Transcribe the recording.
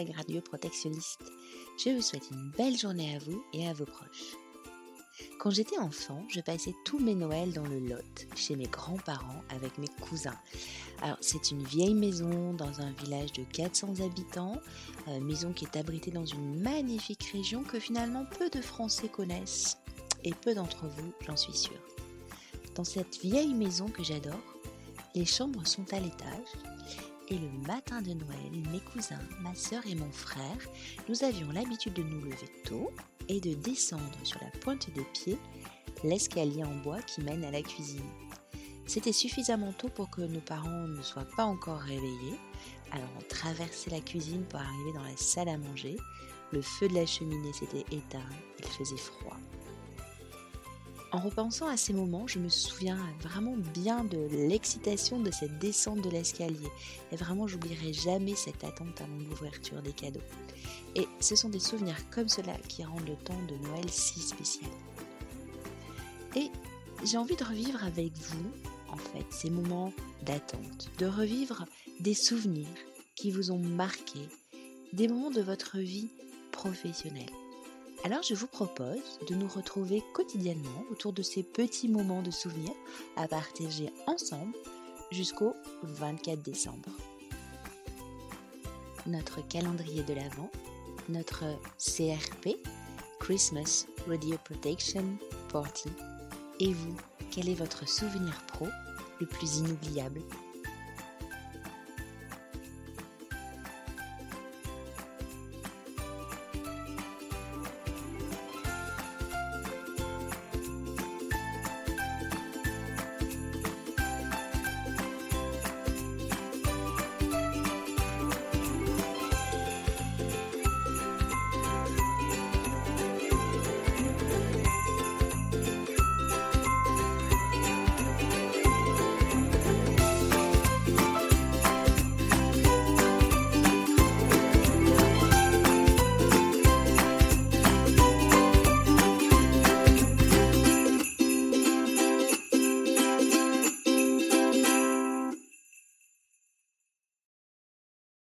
collègues radioprotectionnistes. Je vous souhaite une belle journée à vous et à vos proches. Quand j'étais enfant, je passais tous mes Noëls dans le Lot, chez mes grands-parents avec mes cousins. Alors, c'est une vieille maison dans un village de 400 habitants, euh, maison qui est abritée dans une magnifique région que finalement peu de Français connaissent, et peu d'entre vous, j'en suis sûre. Dans cette vieille maison que j'adore, les chambres sont à l'étage, et le matin de Noël, mes cousins, ma sœur et mon frère, nous avions l'habitude de nous lever tôt et de descendre sur la pointe des pieds l'escalier en bois qui mène à la cuisine. C'était suffisamment tôt pour que nos parents ne soient pas encore réveillés, alors on traversait la cuisine pour arriver dans la salle à manger. Le feu de la cheminée s'était éteint, il faisait froid. En repensant à ces moments, je me souviens vraiment bien de l'excitation de cette descente de l'escalier. Et vraiment, j'oublierai jamais cette attente avant l'ouverture des cadeaux. Et ce sont des souvenirs comme cela qui rendent le temps de Noël si spécial. Et j'ai envie de revivre avec vous, en fait, ces moments d'attente, de revivre des souvenirs qui vous ont marqué, des moments de votre vie professionnelle. Alors je vous propose de nous retrouver quotidiennement autour de ces petits moments de souvenir à partager ensemble jusqu'au 24 décembre. Notre calendrier de l'Avent, notre CRP, Christmas Radio Protection Party. Et vous, quel est votre souvenir pro le plus inoubliable?